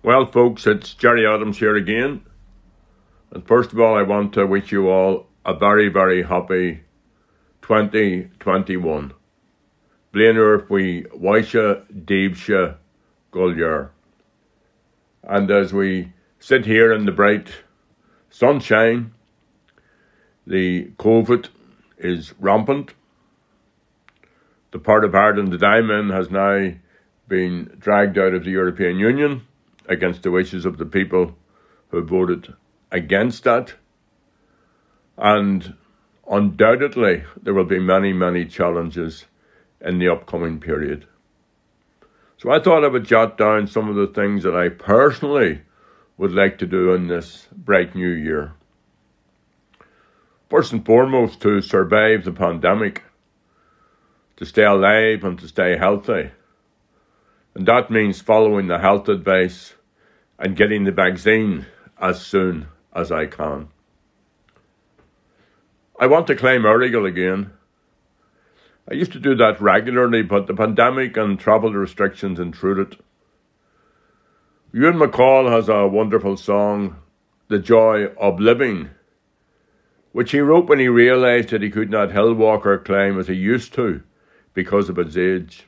Well, folks, it's Gerry Adams here again. And first of all, I want to wish you all a very, very happy 2021. Blainer we Waisha Devsha Gulyar. And as we sit here in the bright sunshine, the COVID is rampant. The part of Ireland that I'm in has now been dragged out of the European Union against the wishes of the people who voted against that. And undoubtedly, there will be many, many challenges in the upcoming period. So I thought I would jot down some of the things that I personally would like to do in this bright new year. First and foremost, to survive the pandemic, to stay alive and to stay healthy. And that means following the health advice and getting the vaccine as soon as I can. I want to claim Errigal again. I used to do that regularly, but the pandemic and travel restrictions intruded. Ewan MacColl has a wonderful song, The Joy of Living, which he wrote when he realised that he could not hill walk or climb as he used to because of his age.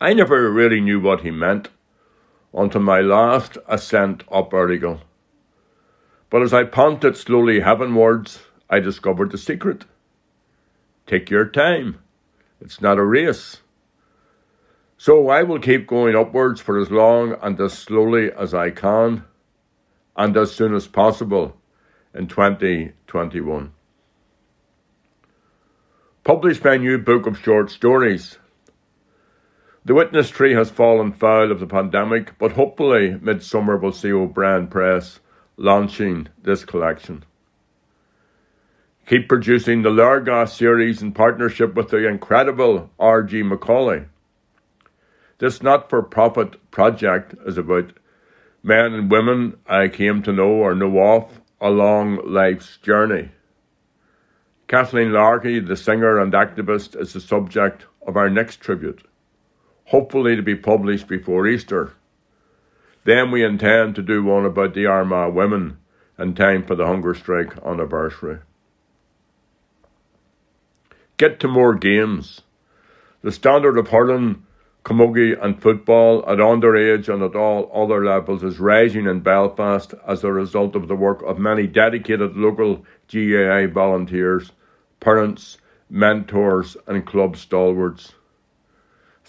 I never really knew what he meant until my last ascent up Errigal. But as I ponted slowly heavenwards, I discovered the secret. Take your time. It's not a race. So I will keep going upwards for as long and as slowly as I can, and as soon as possible in 2021. Published my new book of short stories, the witness tree has fallen foul of the pandemic, but hopefully midsummer will see O'Brien Press launching this collection. Keep producing the Lurgas series in partnership with the incredible R.G. Macaulay. This not for profit project is about men and women I came to know or know of along life's journey. Kathleen Larkey, the singer and activist, is the subject of our next tribute hopefully to be published before Easter. Then we intend to do one about the Armagh women in time for the hunger strike anniversary. Get to more games. The standard of hurling, camogie, and football at underage and at all other levels is rising in Belfast as a result of the work of many dedicated local GAA volunteers, parents, mentors, and club stalwarts.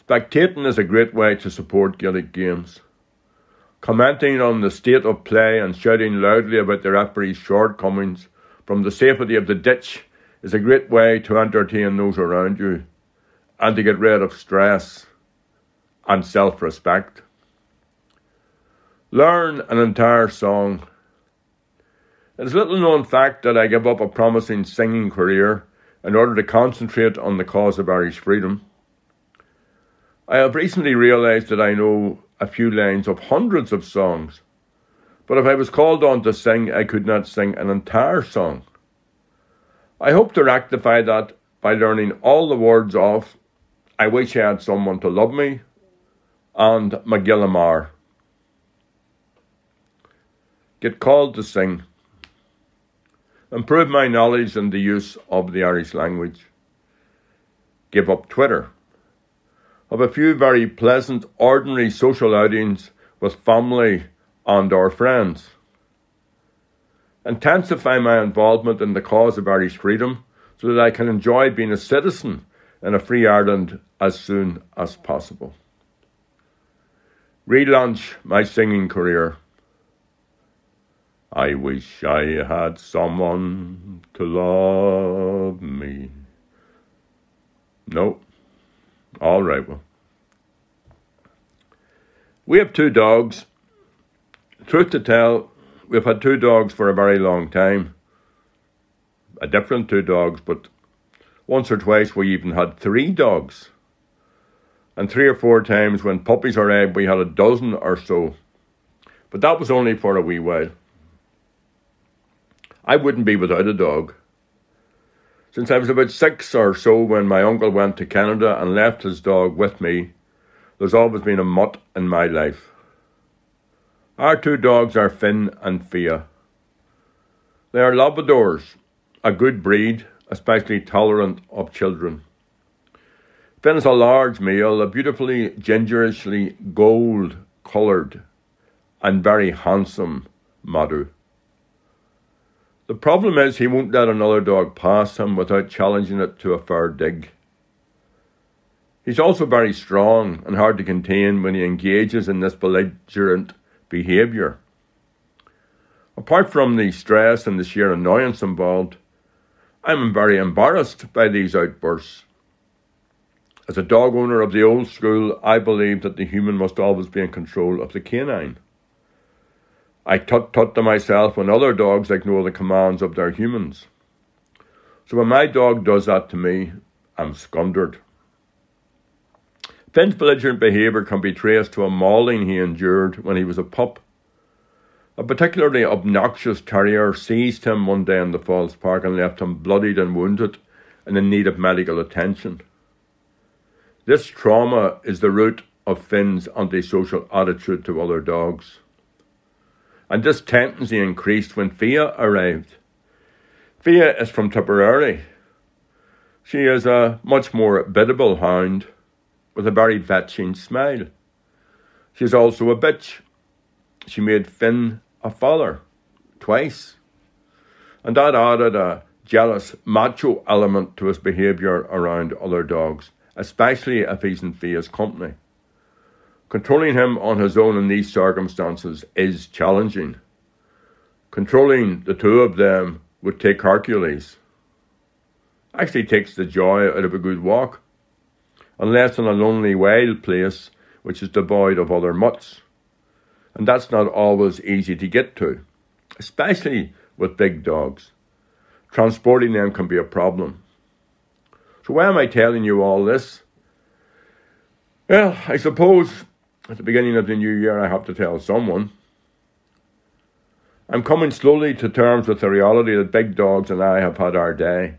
Spectating is a great way to support Gaelic games. Commenting on the state of play and shouting loudly about the referee's shortcomings from the safety of the ditch is a great way to entertain those around you and to get rid of stress and self respect. Learn an entire song. It is a little known fact that I gave up a promising singing career in order to concentrate on the cause of Irish freedom. I have recently realised that I know a few lines of hundreds of songs, but if I was called on to sing, I could not sing an entire song. I hope to rectify that by learning all the words of I Wish I Had Someone to Love Me and Mo Ghile Mear. Get called to sing. Improve my knowledge and the use of the Irish language. Give up Twitter of a few very pleasant, ordinary social outings with family and our friends. Intensify my involvement in the cause of Irish freedom so that I can enjoy being a citizen in a free Ireland as soon as possible. Relaunch my singing career. I wish I had someone to love me. No, all right, well. We have two dogs. Truth to tell, we've had two dogs for a very long time. A different two dogs, but once or twice we even had three dogs. And three or four times when puppies arrived, we had a dozen or so. But that was only for a wee while. I wouldn't be without a dog. Since I was about six or so when my uncle went to Canada and left his dog with me, there's always been a mutt in my life. Our two dogs are Finn and Fia. They are Labradors, a good breed, especially tolerant of children. Finn is a large male, a beautifully gingerishly gold coloured and very handsome Madu. The problem is he won't let another dog pass him without challenging it to a fair dig. He's also very strong and hard to contain when he engages in this belligerent behaviour. Apart from the stress and the sheer annoyance involved, I'm very embarrassed by these outbursts. As a dog owner of the old school, I believe that the human must always be in control of the canine. I tut tut to myself when other dogs ignore the commands of their humans. So when my dog does that to me, I'm scundered. Finn's belligerent behaviour can be traced to a mauling he endured when he was a pup. A particularly obnoxious terrier seized him one day in the Falls Park and left him bloodied and wounded and in need of medical attention. This trauma is the root of Finn's antisocial attitude to other dogs. And this tendency increased when Fia arrived. Fia is from Tipperary. She is a much more biddable hound with a very vetching smile. She's also a bitch. She made Finn a father twice. And that added a jealous, macho element to his behaviour around other dogs, especially if he's in Fia's company. Controlling him on his own in these circumstances is challenging. Controlling the two of them would take Hercules. Actually takes the joy out of a good walk unless in a lonely wild place which is devoid of other mutts. And that's not always easy to get to, especially with big dogs. Transporting them can be a problem. So, why am I telling you all this? Well, I suppose at the beginning of the new year I have to tell someone. I'm coming slowly to terms with the reality that big dogs and I have had our day.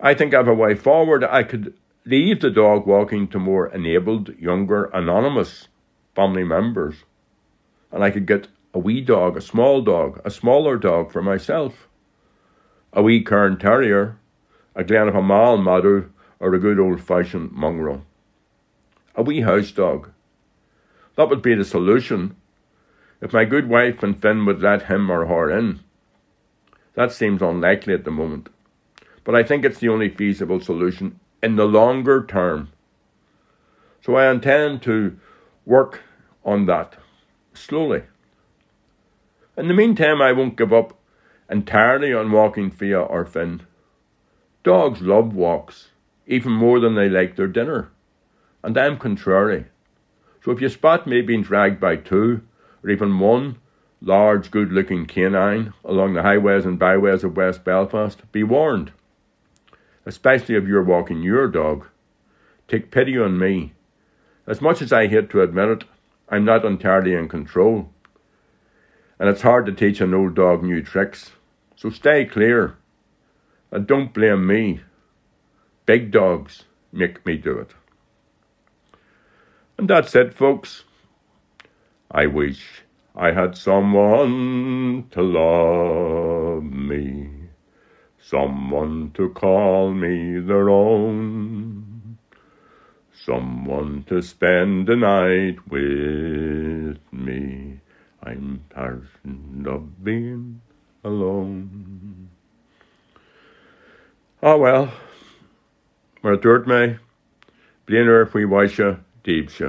I think I have a way forward. I could leave the dog walking to more enabled, younger, anonymous family members. And I could get a wee dog, a small dog, a smaller dog for myself. A wee Cairn Terrier, a Glen of Imaal Madu, or a good old fashioned mongrel. A wee house dog. That would be the solution if my good wife and Finn would let him or her in. That seems unlikely at the moment, but I think it's the only feasible solution in the longer term. So I intend to work on that slowly. In the meantime, I won't give up entirely on walking Fia or Finn. Dogs love walks, even more than they like their dinner, and I'm contrary. So if you spot me being dragged by two, or even one, large, good looking canine along the highways and byways of West Belfast, be warned especially if you're walking your dog. Take pity on me. As much as I hate to admit it, I'm not entirely in control. And it's hard to teach an old dog new tricks. So stay clear. And don't blame me. Big dogs make me do it. And that's it, folks. I wish I had someone to love me someone to call me their own, someone to spend the night with me. I'm tired of being alone. Oh well, mar dúirt mé, blianaar faoi bhaise Tīpša.